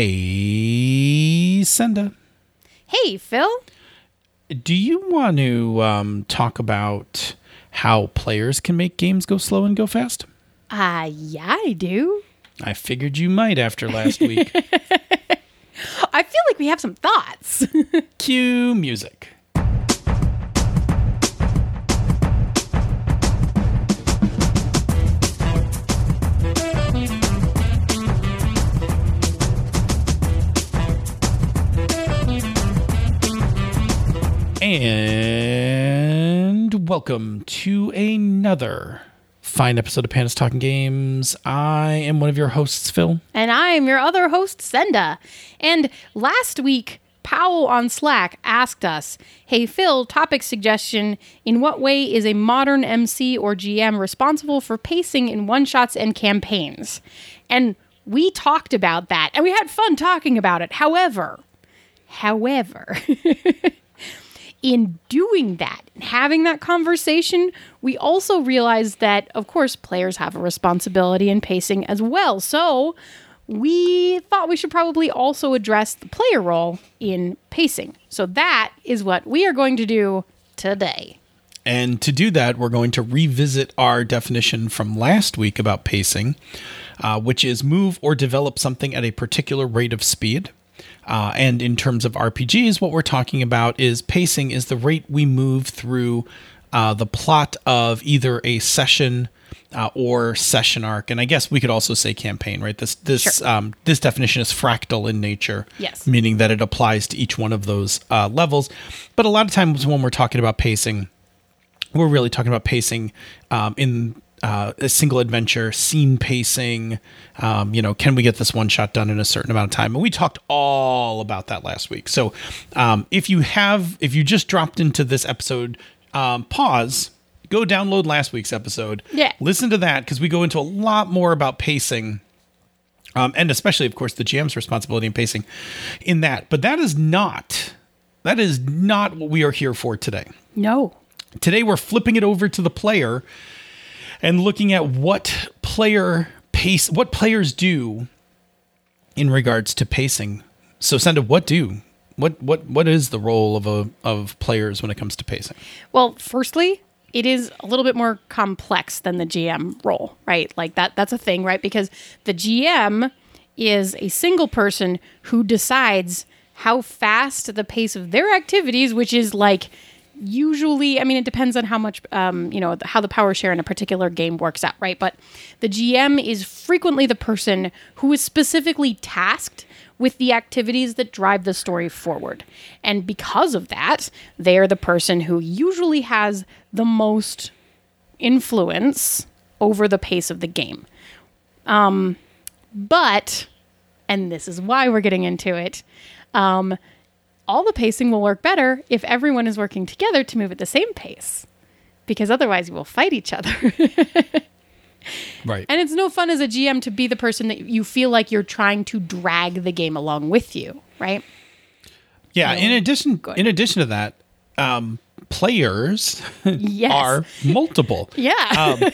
Hey, Senda. Hey, Phil. Do you want to um, talk about how players can make games go slow and go fast? Uh, yeah, I do. I figured you might after last week. I feel like we have some thoughts. Cue music. And welcome to another fine episode of Pandas Talking Games. I am one of your hosts, Phil. and I'm your other host, Senda. And last week, Powell on Slack asked us, Hey, Phil, topic suggestion. In what way is a modern MC or GM responsible for pacing in one shots and campaigns? And we talked about that and we had fun talking about it. However, however, in doing that, having that conversation, we also realized that, of course, players have a responsibility in pacing as well. So we thought we should probably also address the player role in pacing. So that is what we are going to do today. And to do that, we're going to revisit our definition from last week about pacing, uh, which is move or develop something at a particular rate of speed. Uh, and in terms of RPGs, what we're talking about is pacing is the rate we move through uh, the plot of either a session uh, or session arc, and I guess we could also say campaign, right? This this Sure. um, this definition is fractal in nature, Yes. meaning that it applies to each one of those uh, levels. But a lot of times when we're talking about pacing, we're really talking about pacing um, in uh, a single adventure, scene pacing. Um, you know, can we get this one shot done in a certain amount of time? And we talked all about that last week. So um, if you have, if you just dropped into this episode, um, pause, go download last week's episode. Yeah. Listen to that because we go into a lot more about pacing. Um, and especially, of course, the GM's responsibility in pacing in that. But that is not, that is not what we are here for today. No. Today we're flipping it over to the player and looking at what player pace what players do in regards to pacing. So Senda, what do? What what what is the role of a of players when it comes to pacing? Well, firstly, it is a little bit more complex than the GM role, right? Like that that's a thing, right? Because the GM is a single person who decides how fast the pace of their activities, which is like usually i mean it depends on how much um, you know how the power share in a particular game works out right? But the gm is frequently the person who is specifically tasked with the activities that drive the story forward. And because of that they are the person who usually has the most influence over the pace of the game. Um, but and this is why we're getting into it um, all the pacing will work better if everyone is working together to move at the same pace because otherwise you will fight each other. Right. and it's no fun as a gm to be the person that you feel like you're trying to drag the game along with you right? Yeah, in addition in addition to that, um players yes. are multiple. yeah. Um,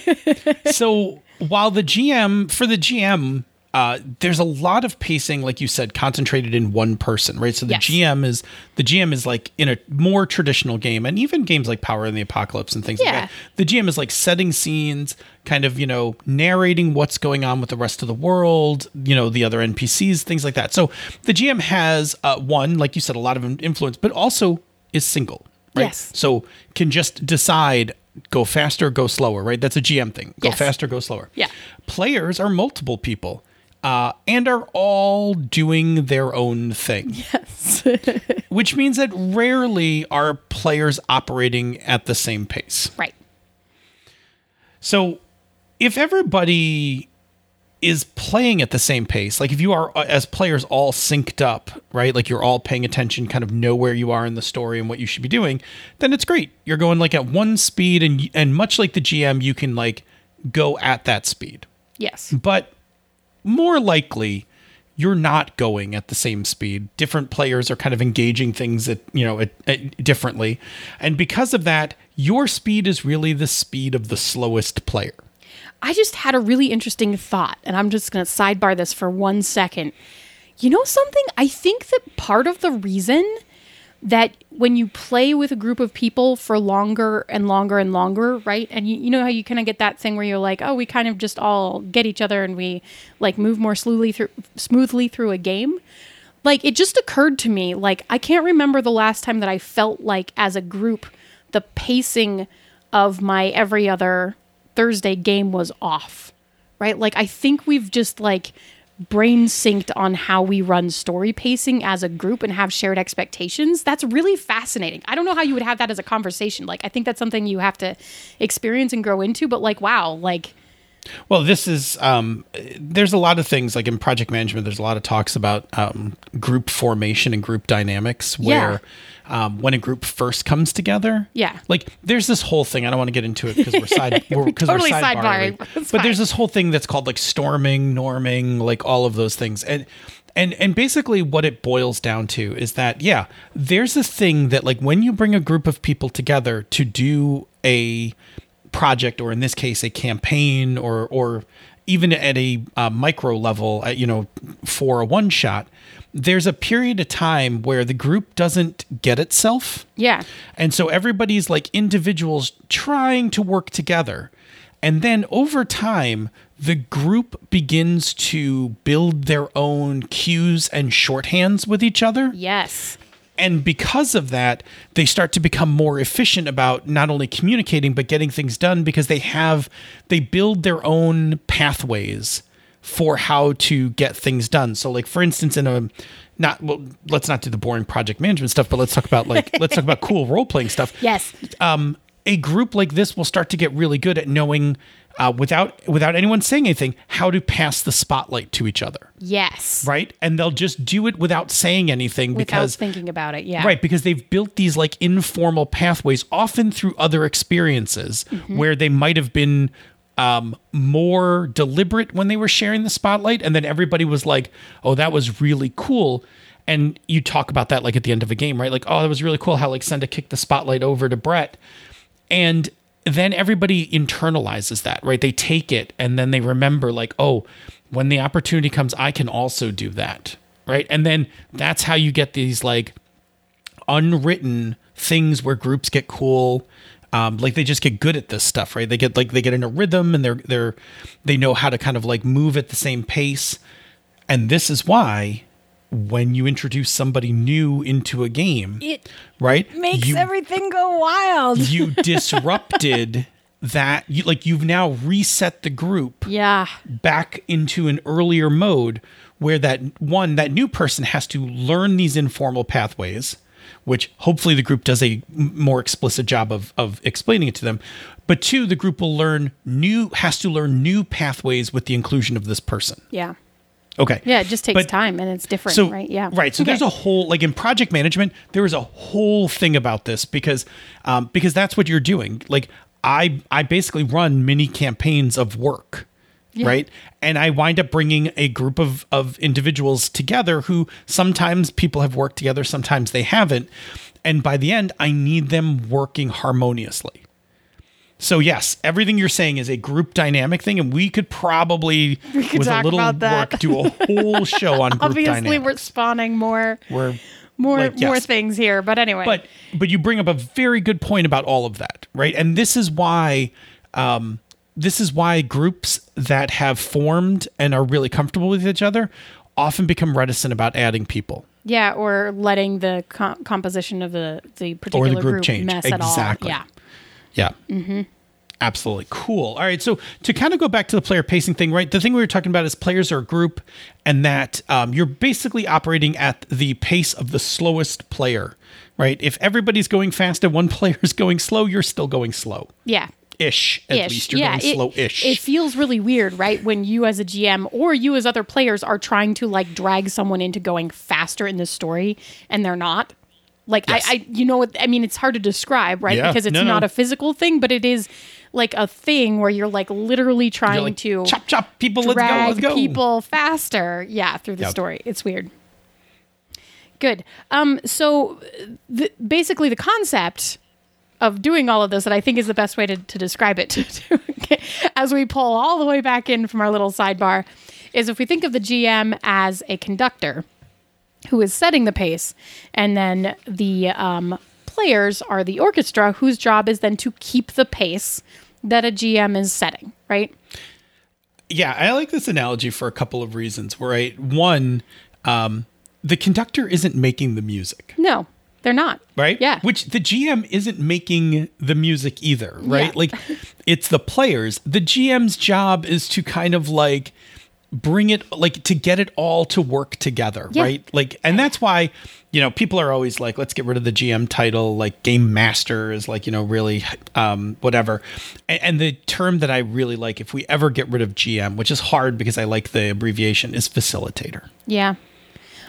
so while the GM for the GM, uh, there's a lot of pacing, like you said, concentrated in one person, right? So the Yes. GM is the GM is like in a more traditional game, and even games like Power and the Apocalypse and things Yeah. like that. The GM is like setting scenes, kind of you know narrating what's going on with the rest of the world, you know the other NPCs, things like that. So the GM has uh, one, like you said, a lot of influence, but also is single. Right? Yes. So can just decide go faster, go slower, right? That's a GM thing. Go Yes. faster, go slower. Yeah. Players are multiple people. Uh, and are all doing their own thing. yes Which means that rarely are players operating at the same pace. right So if everybody is playing at the same pace, like if you are uh, as players all synced up, right? Like you're all paying attention, kind of know where you are in the story and what you should be doing, then it's great. You're going like at one speed and and much like the GM, you can like go at that speed. yes But more likely you're not going at the same speed. Different players are kind of engaging things at, you know, at, at- differently. And because of that, your speed is really the speed of the slowest player. I just had a really interesting thought, and I'm just going to sidebar this for one second. You know something? I think that part of the reason that when you play with a group of people for longer and longer and longer, right? And you, you know how you kind of get that thing where you're like, oh, we kind of just all get each other and we like move more smoothly through smoothly through a game. Like it just occurred to me, like I can't remember the last time that I felt like as a group the pacing of my every other Thursday game was off. Right? Like I think we've just like brain synced on how we run story pacing as a group and have shared expectations. That's really fascinating. I don't know how you would have that as a conversation. Like I think that's something you have to experience and grow into, but like wow, like Well, this is um, there's a lot of things like in project management. There's a lot of talks about um, group formation and group dynamics where um, when a group first comes together, Yeah. like there's this whole thing. I don't want to get into it because we're side because totally we're sidebarring, sidebarring. but But there's this whole thing that's called like storming, norming, like all of those things, and and and basically what it boils down to is that yeah, there's a thing that like when you bring a group of people together to do a project or in this case a campaign or or even at a uh, micro level uh, you know for a one shot there's a period of time where the group doesn't get itself yeah. and so everybody's like individuals trying to work together. And then over time, the group begins to build their own cues and shorthands with each other. Yes. And because of that, they start to become more efficient about not only communicating, but getting things done because they have, they build their own pathways for how to get things done. So, like, for instance, in a, not, well, let's not do the boring project management stuff, but let's talk about like, let's talk about cool role playing stuff Yes. um, a group like this will start to get really good at knowing uh, without without anyone saying anything how to pass the spotlight to each other Yes. right and they'll just do it without saying anything because. Without because thinking about it. Yeah. right because they've built these like informal pathways often through other experiences Mm-hmm. where they might have been um, more deliberate when they were sharing the spotlight and then everybody was like oh that was really cool and you talk about that like at the end of a game right like oh that was really cool how like senda kicked the spotlight over to brett and then everybody internalizes that right? They take it and then they remember like oh when the opportunity comes i can also do that right? And then that's how you get these like unwritten things where groups get cool. Um, like they just get good at this stuff right? They get like they get in a rhythm and they're they're they know how to kind of like move at the same pace. And this is why when you introduce somebody new into a game It right makes you, everything go wild. you disrupted that you like you've now reset the group yeah. back into an earlier mode where that one that new person has to learn these informal pathways which hopefully the group does a more explicit job of of explaining it to them but two the group will learn new has to learn new pathways with the inclusion of this person Yeah. Okay Yeah. It just takes But- time and it's different, so right? Yeah. right so Okay. there's a whole like in project management there is a whole thing about this because um because that's what you're doing like i i basically run mini campaigns of work right and i wind up bringing a group of of individuals together who sometimes people have worked together sometimes they haven't and by the end i need them working harmoniously so yes, everything you're saying is a group dynamic thing, and we could probably, could with a little about that. work, do a whole show on group Obviously, dynamics. we're spawning more, We're more, like, more things here. But anyway. But but you bring up a very good point about all of that, right? And this is why um, this is why groups that have formed and are really comfortable with each other often become reticent about adding people yeah, or letting the com- composition of the the particular group change. mess at all. Exactly. Yeah. Yeah. Mm-hmm. Absolutely. Cool. All right. So to kind of go back to the player pacing thing, right? The thing we were talking about is players are a group and that um, you're basically operating at the pace of the slowest player, right? If everybody's going fast and one player is going slow, you're still going slow Yeah. ish. At Ish. least you're yeah, going slow ish. It feels really weird, right? When you as a GM or you as other players are trying to like drag someone into going faster in the story and they're not. Like Yes. I, I you know what I mean it's hard to describe, right? Yeah. Because it's No, no. not a physical thing, but it is like a thing where you're like literally trying like, to chop chop people, let's go, drag let's go. people faster. Yeah, through the Yep. story. It's weird. Good. Um, so the, basically, the concept of doing all of this that I think is the best way to, to describe it, as we pull all the way back in from our little sidebar, is if we think of the GM as a conductor, who is setting the pace, and then the um, players are the orchestra, whose job is then to keep the pace that a GM is setting, right? Yeah, I like this analogy for a couple of reasons. Right, one, um, the conductor isn't making the music. No, they're not. right? Yeah. Which the GM isn't making the music either, right? Yeah. Like it's the players. The GM's job is to kind of like bring it like to get it all to work together, Yeah. right? Like and that's why, you know, people are always like let's get rid of the GM title, like game master is like, you know, really um whatever. And, and the term that I really like if we ever get rid of GM, which is hard because I like the abbreviation is facilitator. Yeah.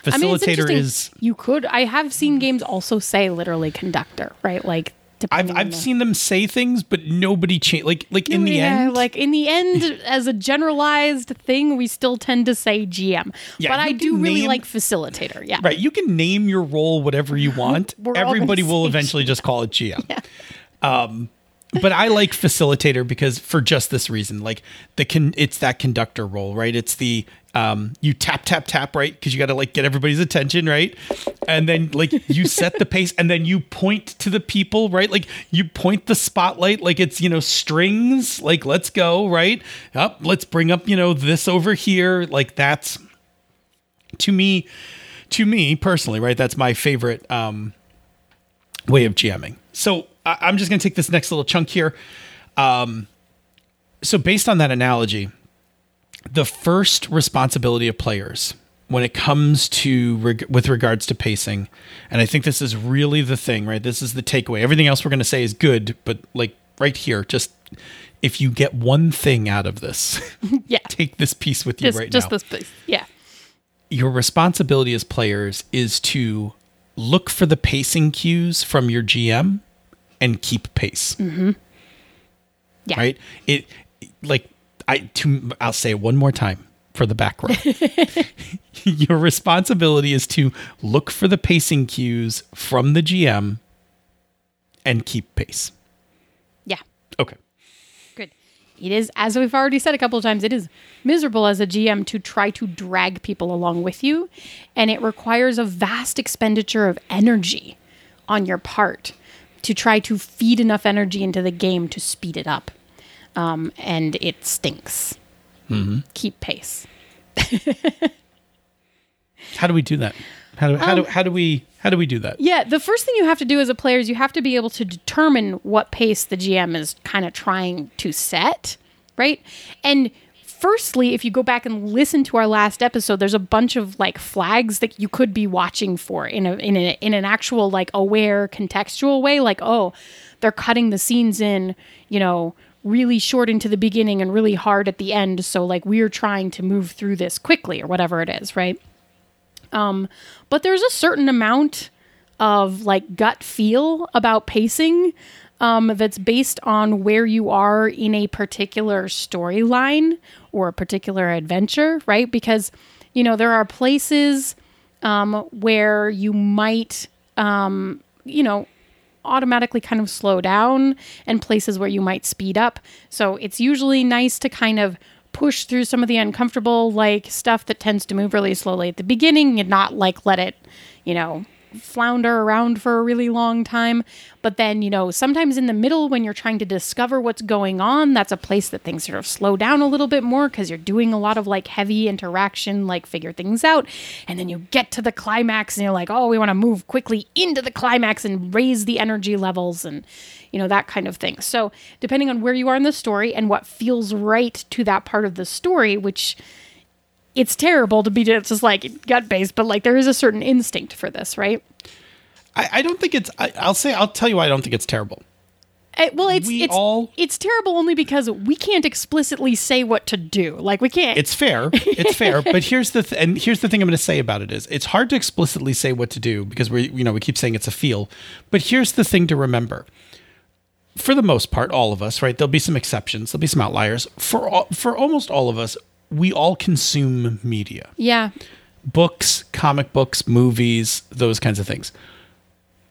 I mean, Facilitator is You could. I have seen games also say literally conductor, right? Like. I've I've the- seen them say things, but nobody change. Like like in the end, like in the end, as a generalized thing, we still tend to say GM. Yeah, but I do can really like facilitator. Yeah. right? You can name your role whatever you want. We're all gonna Everybody will eventually just call it GM. Um, but I like facilitator because for just this reason, like the con, it's that conductor role, right? It's the um, you tap tap tap, right? Because you got to like get everybody's attention, right? And then like you set the pace, and then you point to the people, right? Like you point the spotlight, like it's you know strings, like let's go, right? Up, let's bring up you know this over here, like that's to me to me personally right that's my favorite um way of gming so I, i'm just going to take this next little chunk here um so based on that analogy the first responsibility of players when it comes to reg- with regards to pacing and i think this is really the thing right this is the takeaway everything else we're going to say is good but like right here just if you get one thing out of this Yeah. take this piece with you Just, right just now this piece Yeah. your responsibility as players is to look for the pacing cues from your GM and keep pace. Mm-hmm. Yeah. Right? It like I to I'll say it one more time for the back row. your responsibility is to look for the pacing cues from the GM and keep pace. Yeah. Okay. Good. It is, as we've already said a couple of times, it is miserable as a GM to try to drag people along with you. And it requires a vast expenditure of energy on your part to try to feed enough energy into the game to speed it up. Um, and it stinks. Keep pace. How do we do that? How do, how do how do we how do we do that? Yeah, the first thing you have to do as a player is you have to be able to determine what pace the GM is kind of trying to set, right? And firstly, if you go back and listen to our last episode, there's a bunch of like flags that you could be watching for in a in a in an actual like aware contextual way like, oh, they're cutting the scenes in, you know, really short into the beginning and really hard at the end, so like we're trying to move through this quickly or whatever it is, right? Um, but there's a certain amount of like gut feel about pacing um, that's based on where you are in a particular storyline or a particular adventure, right? Because you know there are places um, where you might, um, you know, automatically kind of slow down and places where you might speed up. So it's usually nice to kind of push through some of the uncomfortable like stuff that tends to move really slowly at the beginning and not like let it, you know, flounder around for a really long time. But then, you know, sometimes in the middle when you're trying to discover what's going on, that's a place that things sort of slow down a little bit more because you're doing a lot of like heavy interaction, like figure things out. And then you get to the climax and you're like, oh, we want to move quickly into the climax and raise the energy levels and, you know, that kind of thing. So, depending on where you are in the story and what feels right to that part of the story, which it's terrible to be just like gut based, but like there is a certain instinct for this, right? I, I don't think it's I, I'll say I'll tell you why I don't think it's terrible. Uh, well, it's We it's all- it's terrible only because we can't explicitly say what to do. Like we can't. It's fair. It's fair. but here's the th- and here's the thing I'm going to say about it is it's hard to explicitly say what to do because we you know we keep saying it's a feel. But here's the thing to remember. For the most part, all of us, right? There'll be some exceptions. There'll be some outliers. For all, for almost all of us, we all consume media. yeah, Books, comic books, movies, those kinds of things.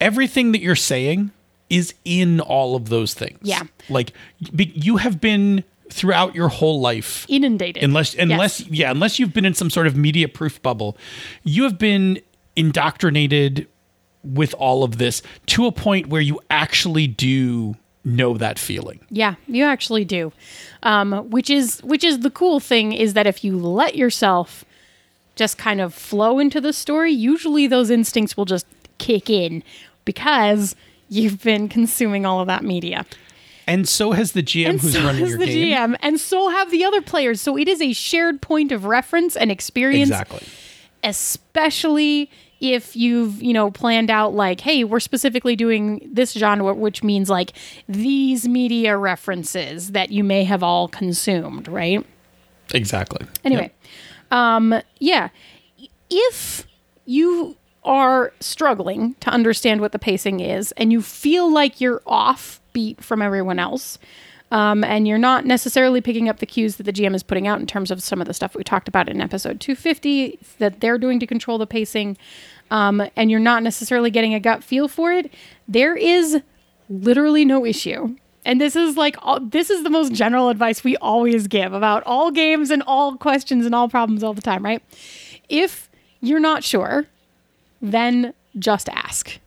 Everything that you're saying is in all of those things. Yeah. Like you have been throughout your whole life inundated. unless unless Yes. yeah unless you've been in some sort of media proof bubble you have been indoctrinated with all of this to a point where you actually do know that feeling. Yeah, you actually do. Um, which is which is the cool thing is that if you let yourself just kind of flow into the story, usually those instincts will just kick in because you've been consuming all of that media. And so has the GM And who's so running your the game. GM, and so have the other players. So it is a shared point of reference and experience Exactly. especially if you've you know planned out like hey we're specifically doing this genre which means like these media references that you may have all consumed right? Exactly. anyway um yeah. If you are struggling to understand what the pacing is and you feel like you're off beat from everyone else um, and you're not necessarily picking up the cues that the GM is putting out in terms of some of the stuff we talked about in episode 250 that they're doing to control the pacing, um, and you're not necessarily getting a gut feel for it, there is literally no issue. And this is like all, this is the most general advice we always give about all games and all questions and all problems all the time, right? If you're not sure, then just ask.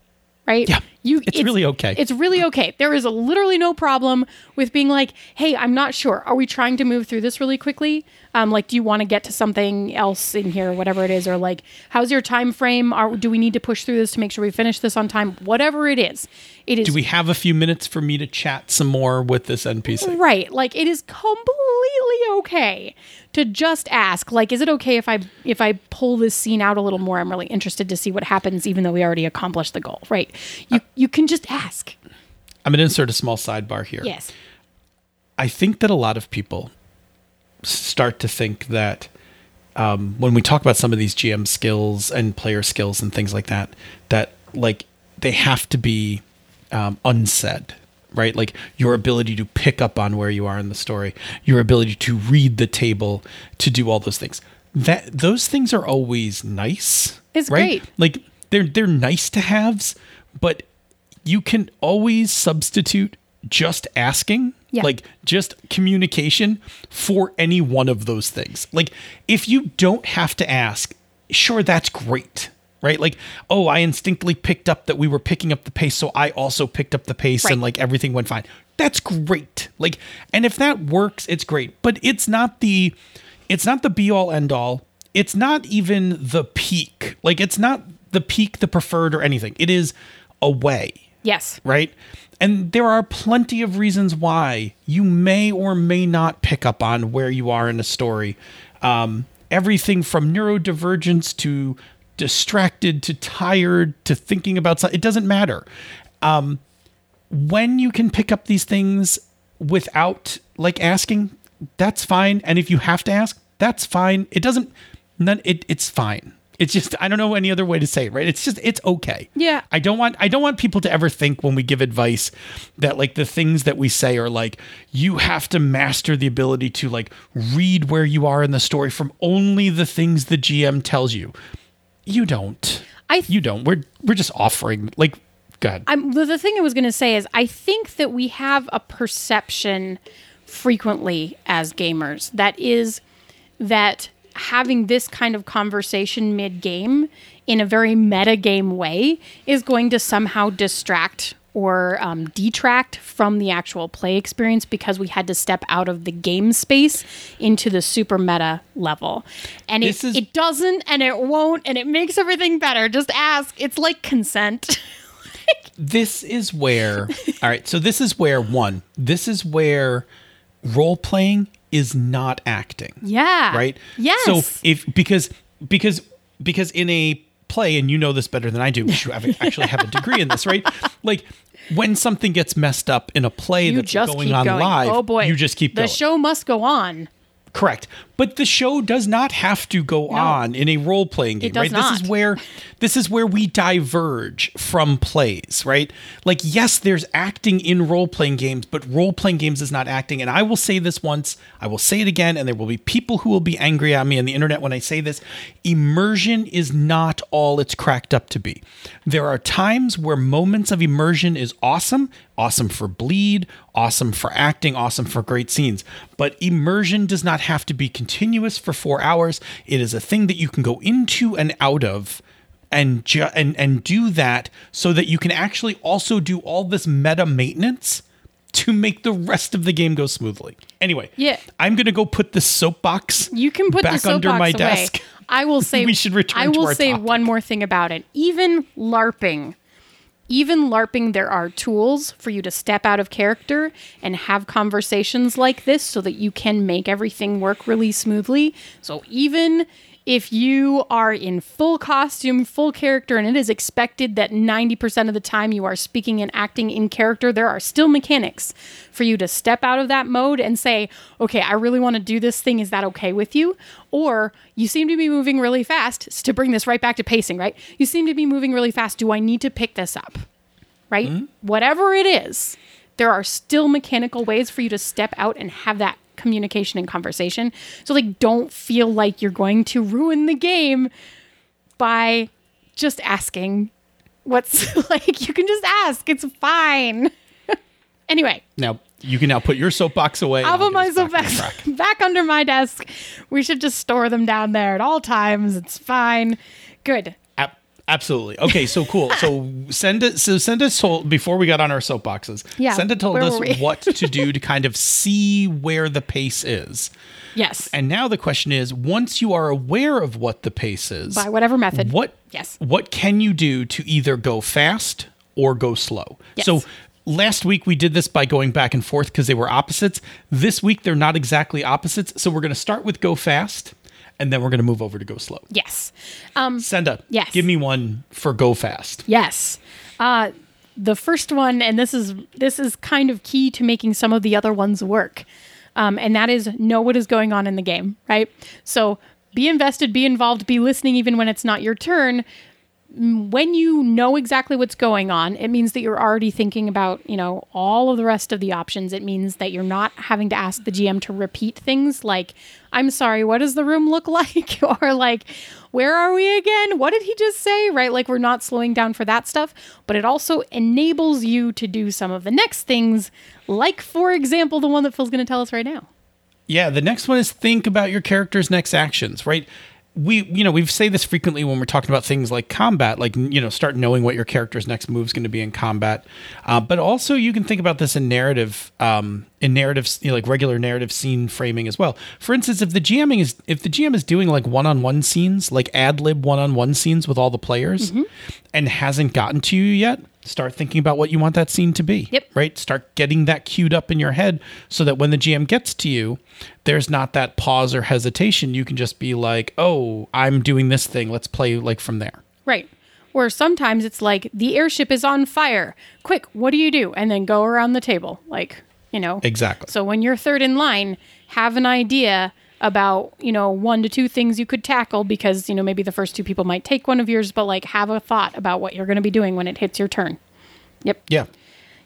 Right? Yeah. You It's really okay. It's really okay. There is literally no problem with being like, "Hey, I'm not sure. Are we trying to move through this really quickly? Um, like, do you want to get to something else in here, whatever it is, or like, how's your time frame? Are do we need to push through this to make sure we finish this on time? Whatever it is, it is Do we have a few minutes for me to chat some more with this NPC? right. Like, it is completely okay to just ask. Like, is it okay if I if I pull this scene out a little more? I'm really interested to see what happens, even though we already accomplished the goal. Right? You you can just ask. I'm going to insert a small sidebar here. Yes. I think that a lot of people start to think that um, when we talk about some of these GM skills and player skills and things like that, that like they have to be um, unsaid, right? Like your ability to pick up on where you are in the story, your ability to read the table, to do all those things. That those things are always nice. It's right? great. Like they're they're nice to haves, but you can always substitute just asking Yeah. like just communication for any one of those things like if you don't have to ask sure that's great right? Like oh i instinctively picked up that we were picking up the pace so i also picked up the pace and like everything went fine. That's great. Like and if that works it's great. But it's not the it's not the be all end all it's not even the peak. Like it's not the peak the preferred or anything. It is a way. Yes. right? And there are plenty of reasons why you may or may not pick up on where you are in a story. Um, everything from neurodivergence to distracted to tired to thinking about something, it doesn't matter. Um, when you can pick up these things without like asking, that's fine. And if you have to ask, that's fine. It doesn't, none, it, it's fine. It's just I don't know any other way to say it, right? It's just it's okay. Yeah. I don't want I don't want people to ever think when we give advice that like the things that we say are like you have to master the ability to like read where you are in the story from only the things the GM tells you. You don't. I th- You don't. We're we're just offering like go ahead. I'm the, the thing I was going to say is I think that we have a perception frequently as gamers that is that having this kind of conversation mid game in a very meta game way is going to somehow distract or um, detract from the actual play experience because we had to step out of the game space into the super meta level. And it, is- it doesn't and it won't and it makes everything better. Just ask. It's like consent. this is where all right so this is where one this is where role playing is not acting Yeah. right Yes. so if because because because in a play and you know this better than i do because you have, actually have a degree in this right like when something gets messed up in a play you that's going on going. live oh boy. you just keep going. the going show must go on. Correct. But the show does not have to go on in a role playing game, right? This is where this is where we diverge from plays, right? Like yes, there's acting in role playing games, but role playing games is not acting. And I will say this once, I will say it again, and there will be people who will be angry at me on the internet when I say this. Immersion is not all it's cracked up to be. There are times where moments of immersion is awesome, awesome for bleed, awesome for acting, awesome for great scenes. But immersion does not have to be continuous for four hours. It is a thing that you can go into and out of and ju- and and do that so that you can actually also do all this meta maintenance to make the rest of the game go smoothly. Anyway, Yeah. I'm gonna go put the soapbox You can put back under my away. desk. I will say We should return I will say topic. one more thing about it. Even LARPing, even LARPing, there are tools for you to step out of character and have conversations like this so that you can make everything work really smoothly. So even if you are in full costume, full character, and it is expected that 90% of the time you are speaking and acting in character, there are still mechanics for you to step out of that mode and say, okay, I really want to do this thing. Is that okay with you? Or you seem to be moving really fast. To bring this right back to pacing, right? You seem to be moving really fast. Do I need to pick this up? Right? Hmm? Whatever it is, there are still mechanical ways for you to step out and have that communication and conversation. So, like, don't feel like you're going to ruin the game by just asking what's like, you can just ask. It's fine. anyway, Now you can now put your soapbox away. I'll put my us back soapbox back under my desk. We should just store them down there at all times. It's fine. Good. Ab- Absolutely. Okay, so cool. So Senda. So send us told before we got on our soapboxes. Yeah, Senda told us what to do to kind of see where the pace is. Yes. And now the question is: once you are aware of what the pace is, By whatever method. what Yes. what can you do to either go fast or go slow? Yes. So last week we did this by going back and forth because they were opposites. This week they're not exactly opposites. So we're going to start with go fast, and then we're going to move over to go slow. Yes. Um, Senda, Yes. give me one for go fast. Yes. Uh, the first one, and this is this is kind of key to making some of the other ones work, um, and that is know what is going on in the game. Right. So be invested, be involved, be listening, even when it's not your turn. When you know exactly what's going on, it means that you're already thinking about, you know, all of the rest of the options. It means that you're not having to ask the GM to repeat things like, I'm sorry, what does the room look like? or like, where are we again? What did he just say? Right? Like, we're not slowing down for that stuff, but it also enables you to do some of the next things, like, for example, the one that Phil's going to tell us right now. Yeah, the next one is think about your character's next actions, right? We, you know, we say this frequently when we're talking about things like combat, like, you know, start knowing what your character's next move is going to be in combat. Uh, but also, you can think about this in narrative, um, in narrative, you know, like regular narrative scene framing as well. For instance, if the GMing is, if the GM is doing like one on one scenes, like ad lib one on one scenes with all the players and hasn't gotten to you yet, start thinking about what you want that scene to be Yep. right? Start getting that queued up in your head so that when the GM gets to you, there's not that pause or hesitation. You can just be like, oh, I'm doing this thing. Let's play like from there. Right. Or sometimes it's like the airship is on fire. Quick, what do you do? And then go around the table. Like, you know. Exactly. So when you're third in line, have an idea about, you know, one to two things you could tackle because, you know, maybe the first two people might take one of yours, but like have a thought about what you're going to be doing when it hits your turn. Yep. Yeah.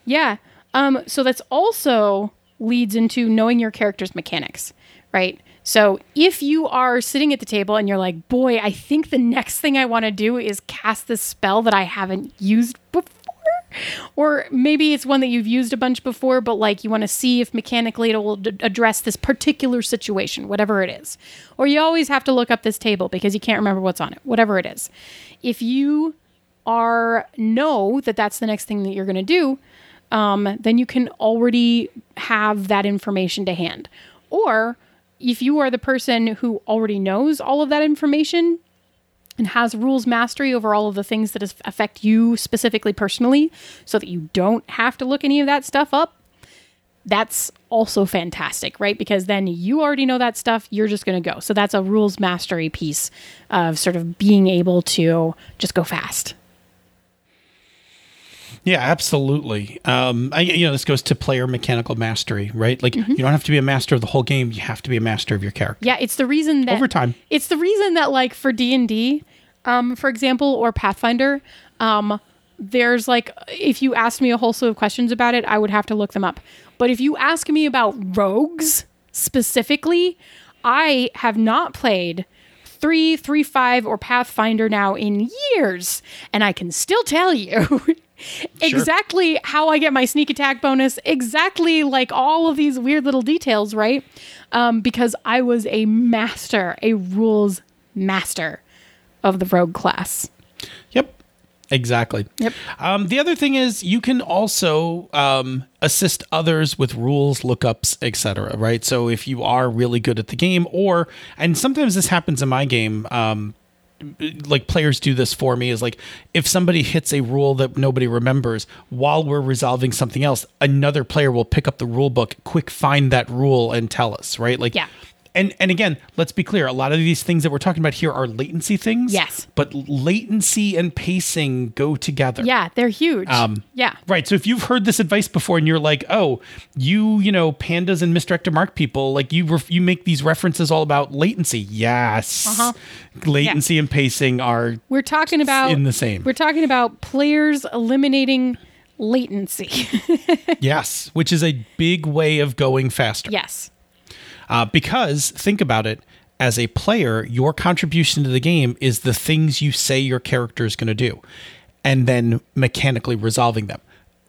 Yeah. Um, so that's also leads into knowing your character's mechanics, right? So if you are sitting at the table and you're like, boy, I think the next thing I want to do is cast this spell that I haven't used before. Or maybe it's one that you've used a bunch before, but like you want to see if mechanically it will d- address this particular situation, whatever it is. Or you always have to look up this table because you can't remember what's on it, whatever it is. If you are know that that's the next thing that you're going to do, um, then you can already have that information to hand. Or if you are the person who already knows all of that information and has rules mastery over all of the things that is- affect you specifically personally, so that you don't have to look any of that stuff up, that's also fantastic, right? Because then you already know that stuff, you're just going to go. So that's a rules mastery piece of sort of being able to just go fast. Yeah, absolutely. Um, I, you know, this goes to player mechanical mastery, right? Like, Mm-hmm. you don't have to be a master of the whole game. You have to be a master of your character. Yeah, it's the reason that Over time. It's the reason that like for D and D, um, for example, or Pathfinder, um, there's like if you asked me a whole slew of questions about it, I would have to look them up. But if you ask me about rogues specifically, I have not played three, three, five, or Pathfinder now in years, and I can still tell you. Exactly how I get my sneak attack bonus, exactly like all of these weird little details, right? Um, because I was a master, a rules master of the rogue class. Yep. Exactly. Yep. Um, the other thing is you can also um, assist others with rules, lookups, etc. Right. So if you are really good at the game, or and sometimes this happens in my game. Um, like players do this for me is like if somebody hits a rule that nobody remembers while we're resolving something else another player will pick up the rule book quick find that rule and tell us right like Yeah. And and again let's be clear a lot of these things that we're talking about here are latency things Yes. but latency and pacing go together Yeah, they're huge. Um, yeah. Right. So if you've heard this advice before and you're like, oh, you, you know, pandas and misdirected mark people, like you, ref- you make these references all about latency. Yes. Uh-huh. Latency and pacing are We're talking about in the same. We're talking about players eliminating latency. yes, which is a big way of going faster. yes. Uh, because think about it. As a player, your contribution to the game is the things you say your character is going to do, and then mechanically resolving them.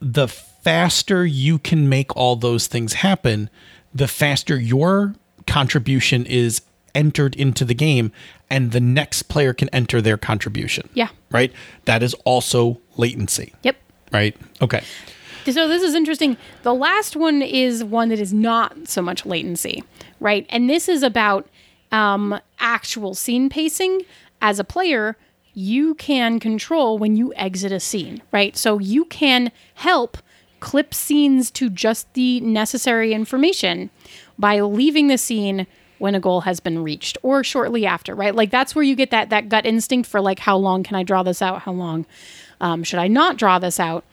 The faster you can make all those things happen, the faster your contribution is entered into the game, and the next player can enter their contribution. Yeah. Right? That is also latency. Yep. Right? Okay. So this is interesting. The last one is one that is not so much latency, right? And this is about um, actual scene pacing. As a player, you can control when you exit a scene, right? So you can help clip scenes to just the necessary information by leaving the scene when a goal has been reached or shortly after, right? Like that's where you get that that gut instinct for like how long can I draw this out? How long um, should I not draw this out?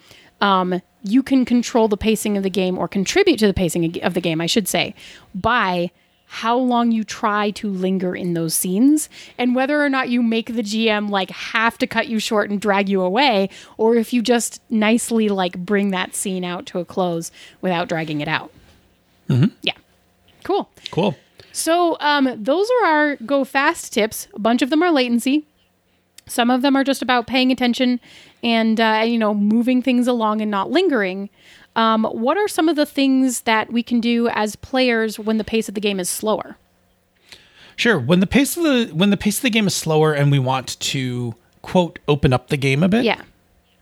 um, you can control the pacing of the game or contribute to the pacing of the game, I should say, by how long you try to linger in those scenes and whether or not you make the GM like have to cut you short and drag you away or if you just nicely like bring that scene out to a close without dragging it out. Yeah. Cool. Cool. So um, those are our go fast tips. A bunch of them are latency. Some of them are just about paying attention and uh, you know moving things along and not lingering. Um, what are some of the things that we can do as players when the pace of the game is slower? Sure. When the pace of the when the pace of the game is slower and we want to quote open up the game a bit, Yeah.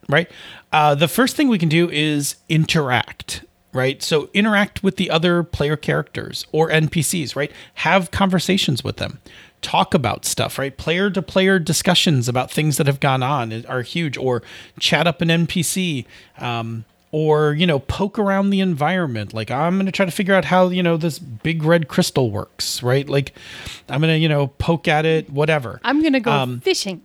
right? Uh, the first thing we can do is interact, right? So interact with the other player characters or NPCs, right? Have conversations with them. Talk about stuff, right? Player to player discussions about things that have gone on are huge. Or chat up an NPC, um, or you know, poke around the environment. Like I'm going to try to figure out how you know this big red crystal works, right? Like I'm going to you know poke at it, whatever I'm gonna go fishing.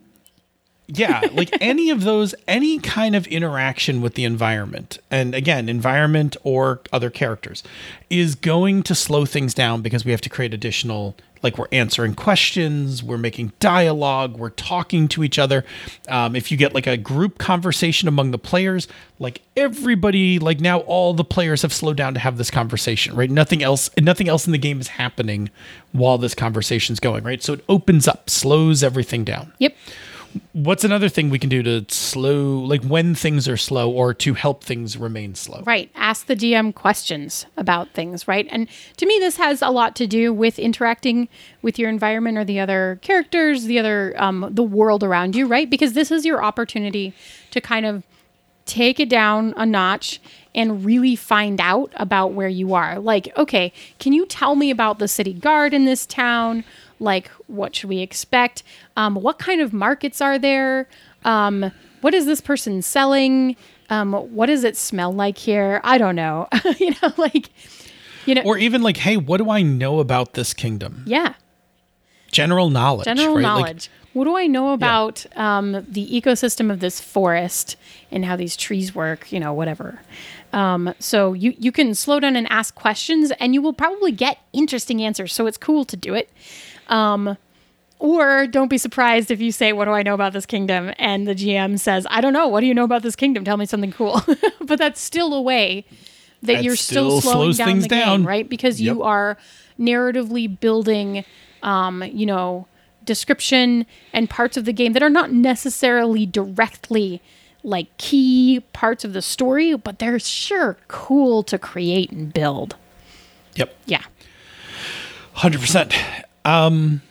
yeah like any of those any kind of interaction with the environment and again environment or other characters is going to slow things down because we have to create additional like we're answering questions we're making dialogue we're talking to each other. Um, if you get like a group conversation among the players like everybody like now all the players have slowed down to have this conversation right? Nothing else nothing else in the game is happening while this conversation's going right? So it opens up slows everything down. Yep. What's another thing we can do to slow, like when things are slow or to help things remain slow? Right. Ask the dm questions about things, right? And to me, this has a lot to do with interacting with your environment or the other characters, the other, um, the world around you, right? Because this is your opportunity to kind of take it down a notch and really find out about where you are. Like, okay, can you tell me about the city guard in this town? Like, what should we expect? Um, what kind of markets are there? Um, what is this person selling? Um, what does it smell like here? I don't know. you know, like, you know, Or even like, hey, what do I know about this kingdom? yeah, General knowledge. general right? Like, knowledge. what do I know about um, the ecosystem of this forest and how these trees work? You know, whatever. Um, so you you can slow down and ask questions, and you will probably get interesting answers. So it's cool to do it. Um, or don't be surprised if you say, "What do I know about this kingdom?" and the GM says, "I don't know. What do you know about this kingdom? Tell me something cool." but that's still a way that That you're still, still slowing down things the down. game, right? Because you are narratively building, um, you know, description and parts of the game that are not necessarily directly like key parts of the story, but they're sure cool to create and build. Yep. Yeah. 100%. Um,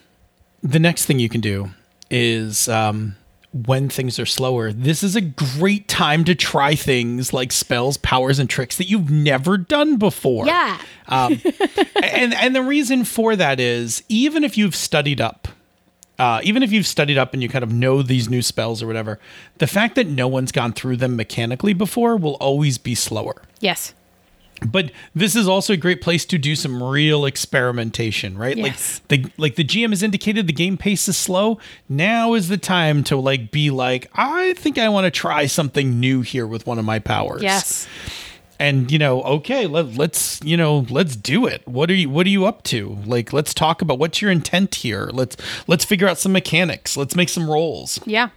the next thing you can do is um, when things are slower, this is a great time to try things like spells, powers, and tricks that you've never done before. Yeah. Um, and and the reason for that is even if you've studied up, uh, even if you've studied up and you kind of know these new spells or whatever, the fact that no one's gone through them mechanically before will always be slower. Yes. But this is also a great place to do some real experimentation, right? Yes. Like the like the GM has indicated the game pace is slow. Now is the time to like be like, I think I want to try something new here with one of my powers. Yes. And you know, okay, let, let's you know, let's do it. What are you what are you up to? Like let's talk about what's your intent here. Let's let's figure out some mechanics. Let's make some rolls. Yeah.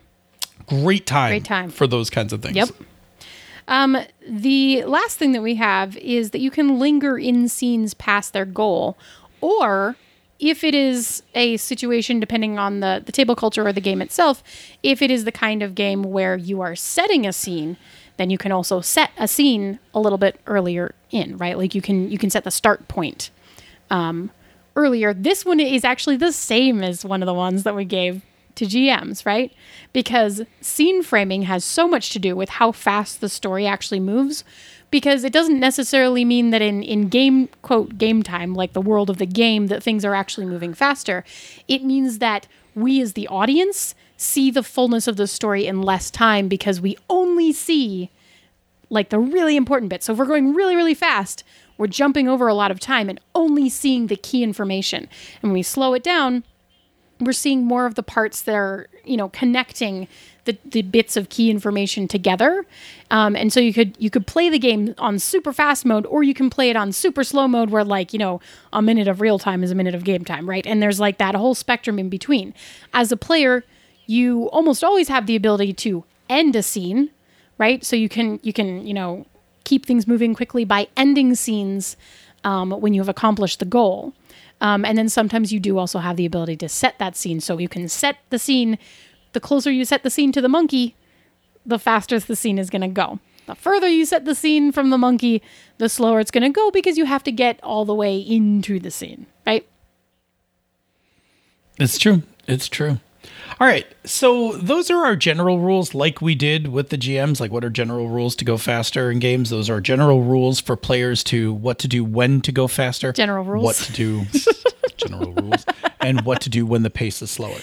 Great time. Great time. for those kinds of things. Yep. Um, the last thing that we have is that you can linger in scenes past their goal, or if it is a situation depending on the, the table culture or the game itself, if it is the kind of game where you are setting a scene, then you can also set a scene a little bit earlier in, right? Like you can you can set the start point um, earlier. This one is actually the same as one of the ones that we gave to GMs, right? Because scene framing has so much to do with how fast the story actually moves. Because it doesn't necessarily mean that in, in game, quote, game time, like the world of the game, that things are actually moving faster. It means that we as the audience see the fullness of the story in less time because we only see like the really important bits. So if we're going really, really fast, we're jumping over a lot of time and only seeing the key information. And when we slow it down, we're seeing more of the parts that are, you know, connecting the, the bits of key information together. Um, and so you could you could play the game on super fast mode, or you can play it on super slow mode, where like you know a minute of real time is a minute of game time, right? And there's like that whole spectrum in between. As a player, you almost always have the ability to end a scene, right? So you can you can you know keep things moving quickly by ending scenes um, when you have accomplished the goal. Um, and then sometimes you do also have the ability to set that scene. So you can set the scene. The closer you set the scene to the monkey, the faster the scene is going to go. The further you set the scene from the monkey, the slower it's going to go because you have to get all the way into the scene, right? It's true. It's true. All right. So those are our general rules, like we did with the GMs. Like, what are general rules to go faster in games? Those are general rules for players to what to do when to go faster. General rules. What to do. general rules. And what to do when the pace is slower.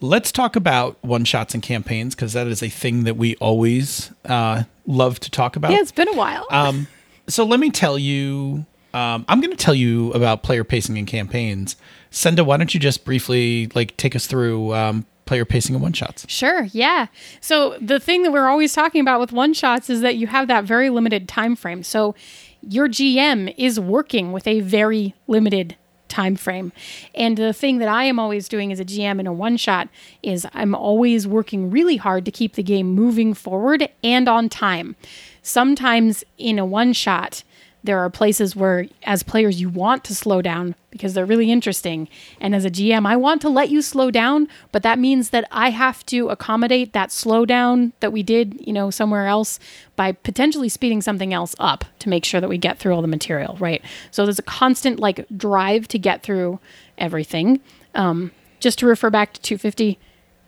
Let's talk about one shots and campaigns because that is a thing that we always uh, love to talk about. Yeah, it's been a while. Um, so let me tell you. Um, I'm going to tell you about player pacing and campaigns. Senda, why don't you just briefly like take us through um, player pacing and one shots? Sure, yeah. So the thing that we're always talking about with one shots is that you have that very limited time frame. So your GM is working with a very limited time frame. And the thing that I am always doing as a GM in a one shot is I'm always working really hard to keep the game moving forward and on time. Sometimes in a one shot, there are places where as players you want to slow down because they're really interesting. And as a gm i want to let you slow down but that means that i have to accommodate that slowdown that we did you know somewhere else by potentially speeding something else up to make sure that we get through all the material right? So there's a constant like drive to get through everything. Um, just to refer back to 250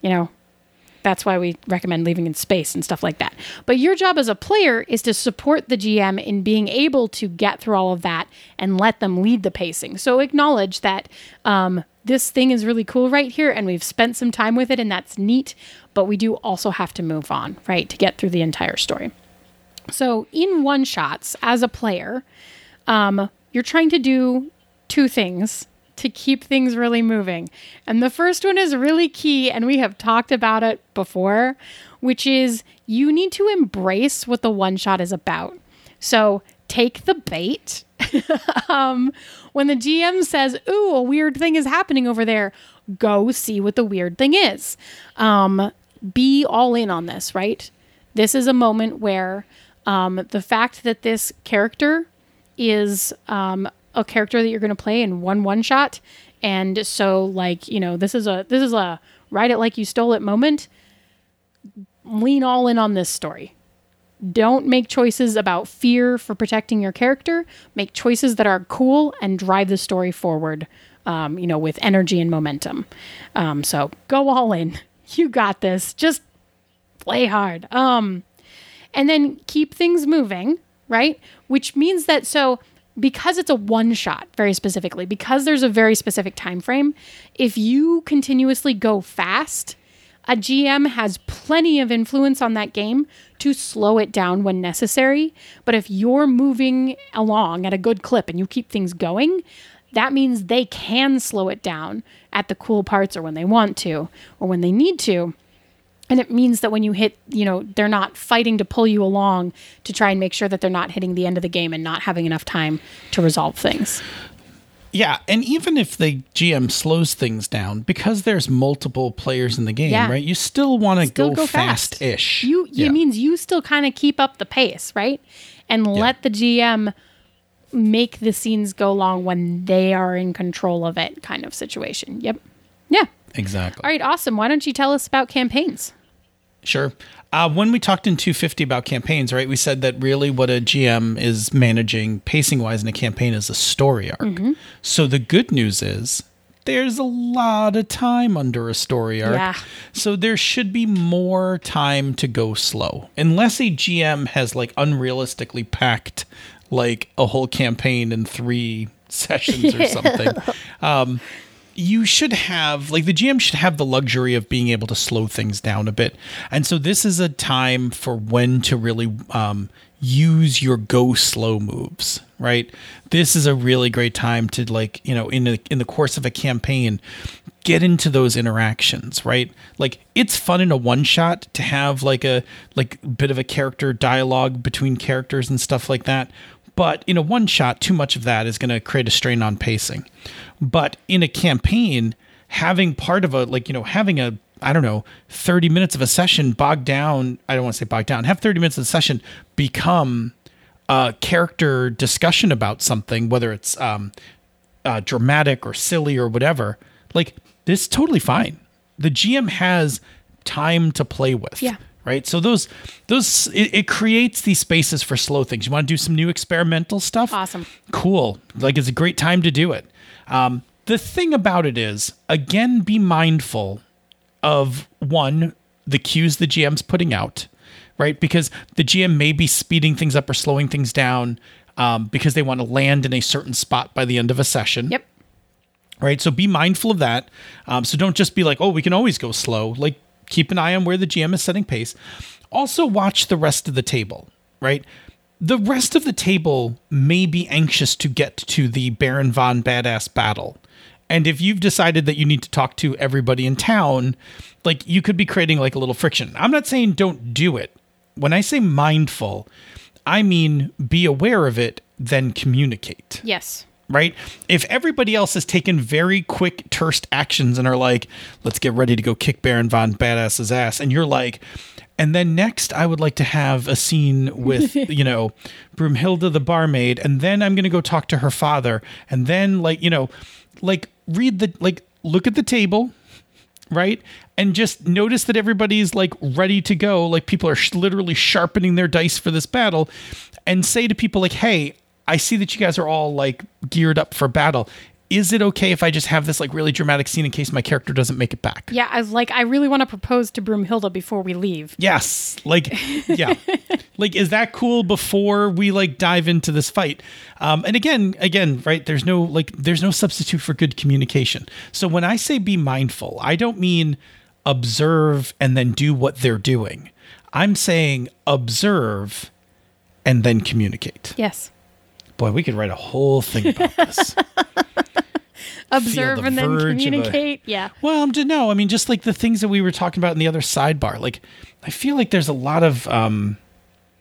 you know that's why we recommend leaving in space and stuff like that. But your job as a player is to support the GM in being able to get through all of that and let them lead the pacing. So acknowledge that um, this thing is really cool right here and we've spent some time with it and that's neat, but we do also have to move on, right, to get through the entire story. So in one shots, as a player, um, you're trying to do two things to keep things really moving. And the first one is really key, and we have talked about it before, which is you need to embrace what the one shot is about. So take the bait. um, when the GM says, Ooh, a weird thing is happening over there, go see what the weird thing is. Um, be all in on this, right? This is a moment where um, the fact that this character is um, a character that you're going to play in one one shot and so like you know this is a this is a write it like you stole it moment. Lean all in on this story. Don't make choices about fear for protecting your character. Make choices that are cool and drive the story forward um, you know with energy and momentum. Um, so go all in. You got this. Just play hard. Um, and then keep things moving, right? Which means that so because it's a one shot very specifically because there's a very specific time frame if you continuously go fast a gm has plenty of influence on that game to slow it down when necessary. But if you're moving along at a good clip and you keep things going that means they can slow it down at the cool parts or when they want to or when they need to and it means that when you hit, you know, they're not fighting to pull you along to try and make sure that they're not hitting the end of the game and not having enough time to resolve things. Yeah, and even if the GM slows things down, because there's multiple players in the game, Yeah. right? You still want to go, go fast. fast-ish. You yeah. it means you still kind of keep up the pace, right? And let the GM make the scenes go long when they are in control of it kind of situation. Yep. Yeah. exactly. All right, awesome. Why don't you tell us about campaigns? Sure. Uh, when we talked in 250 about campaigns, right, we said that really what a GM is managing pacing wise in a campaign is a story arc. Mm-hmm. So the good news is there's a lot of time under a story arc. Yeah. So there should be more time to go slow. Unless a GM has like unrealistically packed like a whole campaign in three sessions or something. Um, you should have like the GM should have the luxury of being able to slow things down a bit. And so this is a time for when to really um, use your go slow moves, right? This is a really great time to like, you know, in the in the course of a campaign get into those interactions, right? Like it's fun in a one shot to have like a like bit of a character dialogue between characters and stuff like that. But in a one shot, too much of that is going to create a strain on pacing. But in a campaign, having part of a like you know having a I don't know 30 minutes of a session bogged down. I don't want to say bogged down. Have 30 minutes of the session become a character discussion about something, whether it's um, uh, dramatic or silly or whatever. Like this, is totally fine. The GM has time to play with Yeah. right so those those it, it creates these spaces for slow things you want to do some new experimental stuff Awesome. cool like it's a great time to do it um, the thing about it is again be mindful of one the cues the gm's putting out right because the gm may be speeding things up or slowing things down um, because they want to land in a certain spot by the end of a session Yep. right? So be mindful of that. Um, so don't just be like, oh, we can always go slow. Like keep an eye on where the GM is setting pace. Also watch the rest of the table, right? The rest of the table may be anxious to get to the Baron von Badass battle. And if you've decided that you need to talk to everybody in town, like you could be creating like a little friction. I'm not saying don't do it. When I say mindful, I mean be aware of it, then communicate Yes. Right? If everybody else has taken very quick, terse actions and are like, let's get ready to go kick Baron Von Badass's ass, and you're like, and then next I would like to have a scene with, you know, Broomhilda the barmaid, and then I'm gonna go talk to her father, and then like, you know, like read the like look at the table, right? And just notice that everybody's like ready to go. Like people are sh- literally sharpening their dice for this battle and say to people like, "Hey, I see that you guys are all like geared up for battle. Is it okay if I just have this like really dramatic scene in case my character doesn't make it back?" Yeah, I was like, I really want to propose to Broomhilda before we leave. Yes. Like, yeah. like, is that cool before we like dive into this fight? Um, and again, again, right? There's no like, there's no substitute for good communication. So when I say be mindful, I don't mean observe and then do what they're doing. I'm saying observe and then communicate. Yes. Boy, we could write a whole thing about this. Observe and then of a- communicate. Yeah. Well, I'm just no. I mean, just like the things that we were talking about in the other sidebar. Like, I feel like there's a lot of, um,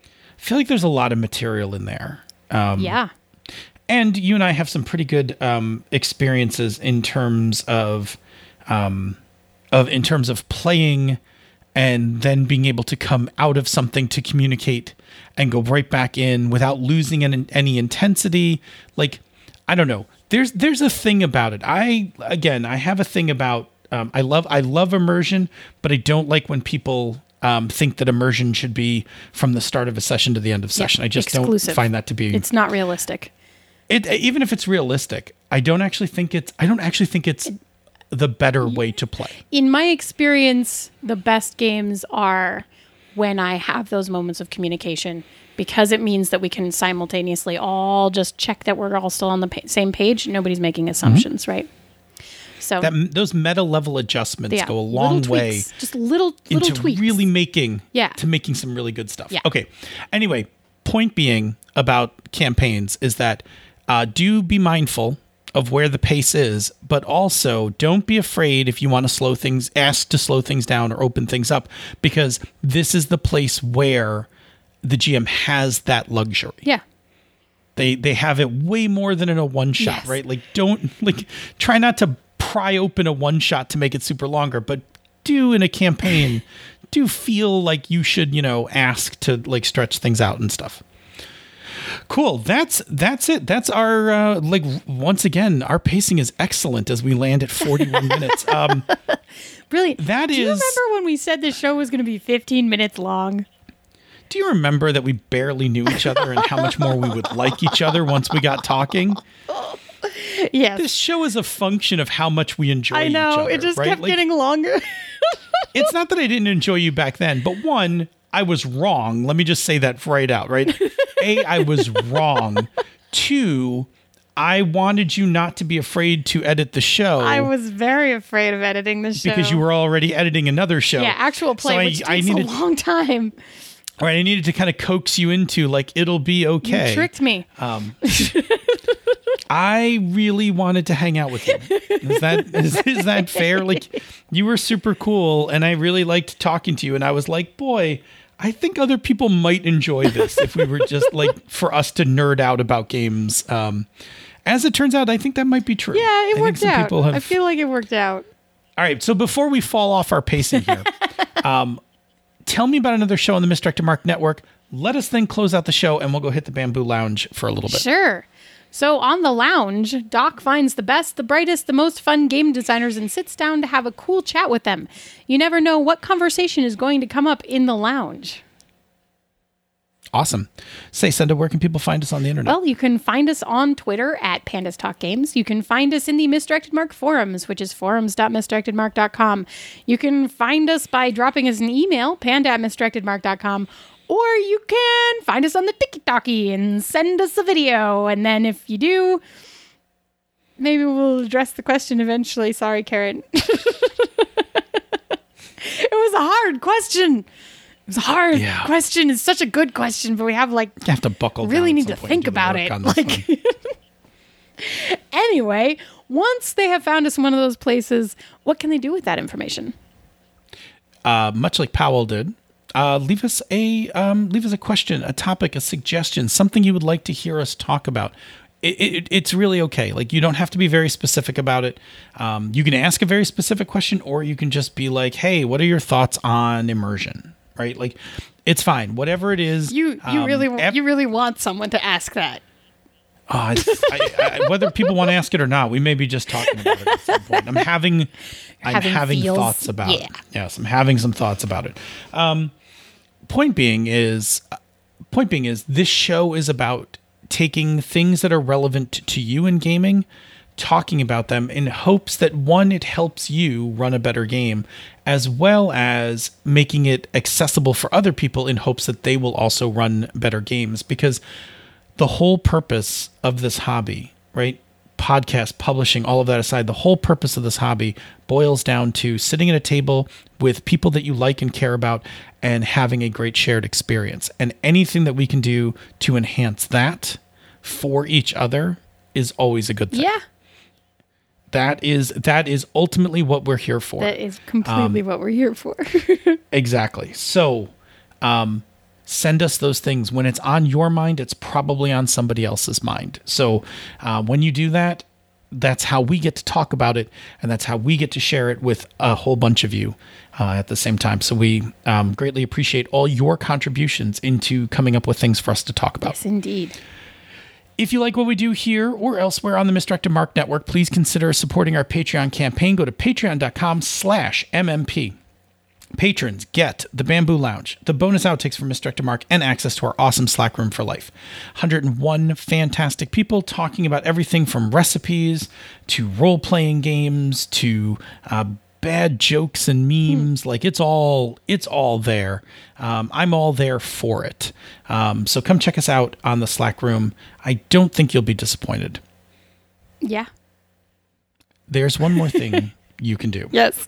I feel like there's a lot of material in there. Um, Yeah. and you and I have some pretty good um, experiences in terms of, um, of in terms of playing, and then being able to come out of something to communicate and go right back in without losing any, any intensity. Like, I don't know. There's there's a thing about it. I again, I have a thing about. Um, I love I love immersion, but I don't like when people um, think that immersion should be from the start of a session to the end of session. I just exclusive. don't find that to be It's not realistic. it even if it's realistic i don't actually think it's i don't actually think it's the better way to play In my experience, the best games are when I have those moments of communication because it means that we can simultaneously all just check that we're all still on the pa- same page. Nobody's making assumptions, right? So That those meta level adjustments yeah, go a long way tweaks, just little little into tweaks. really making Yeah. to making some really good stuff. Yeah. Okay. Anyway, point being about campaigns is that uh, do be mindful of where the pace is, but also don't be afraid if you want to slow things, ask to slow things down or open things up, because this is the place where the GM has that luxury. yeah. They they have it way more than in a one shot, Yes. right? Like don't like try not to pry open a one shot to make it super longer, but do in a campaign do feel like you should, you know, ask to like stretch things out and stuff. Cool. That's that's it. That's our uh, like once again, our pacing is excellent as we land at 41 minutes. Um Brilliant. That Do you remember when we said the show was going to be 15 minutes long? do you remember that we barely knew each other and how much more we would like each other once we got talking? Yes. This show is a function of how much we enjoy I each know. other, it just right? kept Like, getting longer. it's not that I didn't enjoy you back then, but one, I was wrong. Let me just say that right out, right? A, I was wrong. Two, I wanted you not to be afraid to edit the show I was very afraid of editing the show. because you were already editing another show. Yeah, actual play, So I- takes I needed, a long time. right, I needed to kind of coax you into like it'll be okay. You tricked me. Um, I really wanted to hang out with you. Is that is, is that fair? Like you were super cool and I really liked talking to you and I was like, boy, I think other people might enjoy this if we were just like for us to nerd out about games. Um as it turns out, I think that might be true. yeah, it think worked out. have- I feel like it worked out. All right, so before we fall off our pacing here, um, tell me about another show on the Misdirected Mark Network. Let us then close out the show and we'll go hit the Bamboo Lounge for a little bit. Sure. So on the lounge, Doc finds the best, the brightest, the most fun game designers and sits down to have a cool chat with them. You never know what conversation is going to come up in the lounge. Awesome. Say, Senda, where can people find us on the internet? Well, you can find us on Twitter at Pandas Talk Games. You can find us in the Misdirected Mark forums, which is forums.misdirectedmark.com. You can find us by dropping us an email, panda at misdirectedmark.com, or you can find us on the TikTok and send us a video. And then if you do, maybe we'll address the question eventually. Sorry, Karen. it was a hard question. It was a hard Yeah. question. It's such a good question, but we have like You have to buckle really need to think and do the about it. Like, anyway, once they have found us in one of those places, what can they do with that information? uh, much like Powell did, uh, leave us a um, leave us a question, a topic, a suggestion, something you would like to hear us talk about. It, it, it's really okay. Like you don't have to be very specific about it. Um, you can ask a very specific question, or you can just be like, "Hey, what are your thoughts on immersion?" Right? Like, it's fine. Whatever it is, You you um, really ev- you really want someone to ask that. It's, I, I, whether people want to ask it or not, we may be just talking about it at some point. I'm having, I'm Having thoughts about yeah. it. Yes, I'm having some thoughts about it. Um, point being is, point being is, this show is about taking things that are relevant to you in gaming, talking about them in hopes that one, it helps you run a better game, as well as making it accessible for other people in hopes that they will also run better games. Because the whole purpose of this hobby, right? Podcast, publishing, all of that aside, the whole purpose of this hobby boils down to sitting at a table with people that you like and care about and having a great shared experience. And anything that we can do to enhance that for each other is always a good thing. Yeah, That is that is ultimately what we're here for. that is Um, completely what we're here for. Exactly. So, um, send us those things. When it's on your mind, it's probably on somebody else's mind. So, uh, when you do that, that's how we get to talk about it, and that's how we get to share it with a whole bunch of you uh, at the same time. So, we um, greatly appreciate all your contributions into coming up with things for us to talk about. yes, indeed. If you like what we do here or elsewhere on the Misdirected Mark Network, please consider supporting our Patreon campaign. Go to patreon.com slash MMP. Patrons get the Bamboo Lounge, the bonus outtakes from Misdirected Mark, and access to our awesome Slack room for life. 101 fantastic people talking about everything from recipes to role playing games to uh, bad jokes and memes. Like it's all it's all there. Um, I'm all there for it. Um, so come check us out on the Slack room. I don't think you'll be disappointed. Yeah. There's one more thing you can do. Yes.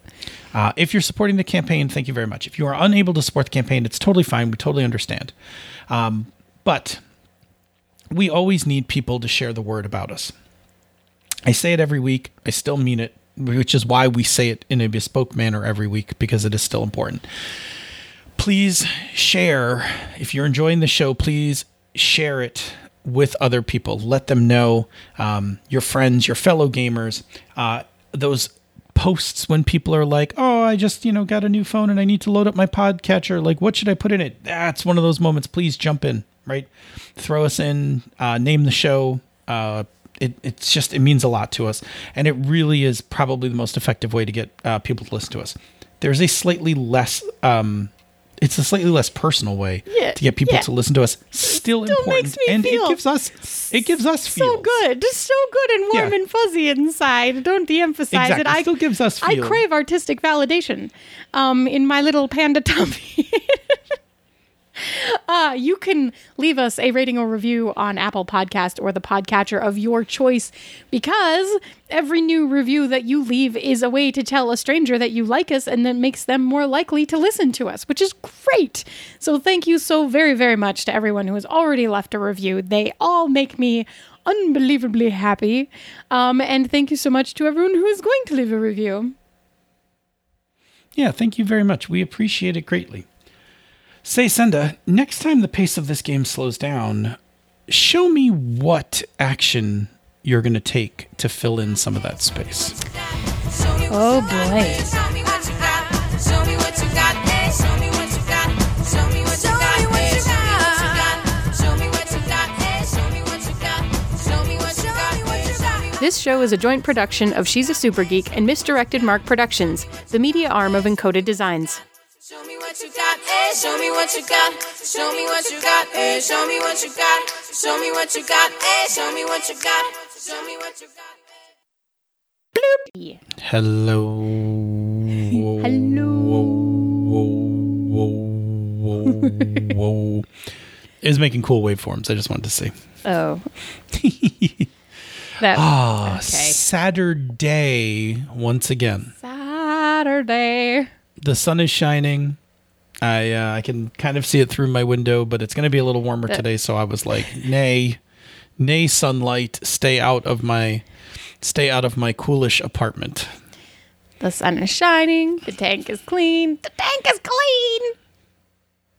Uh, if you're supporting the campaign, thank you very much. If you are unable to support the campaign, it's totally fine. We totally understand. Um, but we always need people to share the word about us. I say it every week. I still mean it, which is why we say it in a bespoke manner every week because it is still important. Please share. If you're enjoying the show, please share it with other people. Let them know um, your friends, your fellow gamers. Uh, those posts when people are like, "Oh, I just you know got a new phone and I need to load up my podcatcher. Like, what should I put in it?" That's one of those moments. Please jump in, right? Throw us in, uh, name the show. Uh, it, it's just it means a lot to us, and it really is probably the most effective way to get uh, people to listen to us. There's a slightly less um, it's a slightly less personal way Yeah, to get people yeah. to listen to us. Still, Still important, and feel it gives us it gives us So feels. good. Just so good and warm Yeah. and fuzzy inside. Don't de-emphasize Exactly. it. I Still gives us I crave artistic validation. Um, in my little panda tummy. Uh, you can leave us a rating or review on Apple Podcast or the podcatcher of your choice because every new review that you leave is a way to tell a stranger that you like us and that makes them more likely to listen to us, which is great. So thank you so very, very much to everyone who has already left a review. They all make me unbelievably happy. Um, and thank you so much to everyone who is going to leave a review. Yeah, thank you very much. We appreciate it greatly. Say, Senda, next time the pace of this game slows down, show me what action you're going to take to fill in some of that space. Oh boy. This show is a joint production of She's a Super Geek and Misdirected Mark Productions, the media arm of Encoded Designs. Show me what you got. Hey, show me what you got. Show me what you got. Hey, show me what you got. Show me what you got. Hey, show me what you got. Show me what you got. Hello. Hello. Whoa, whoa, whoa, whoa. It was making cool waveforms. I just wanted to say. Oh. that Ah, okay. Saturday once again. Saturday. The sun is shining. I uh, I can kind of see it through my window, but it's going to be a little warmer today. So I was like, nay, nay, sunlight, stay out of my, stay out of my coolish apartment. The sun is shining. The tank is clean. The tank is clean.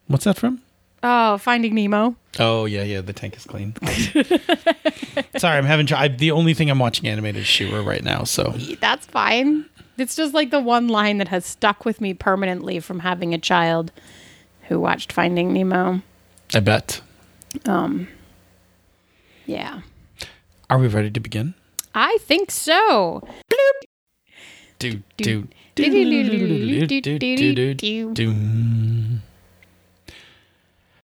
What's that from? Oh, Finding Nemo. Oh yeah, yeah. The tank is clean. Sorry, I'm having. tr- I, the only thing I'm watching animated is She-Ra right now. So That's fine. It's just like the one line that has stuck with me permanently from having a child who watched Finding Nemo. I bet. Yeah. Are we ready to begin? I think so. Do do Do-do-do-do-do-do-do-do-do. do.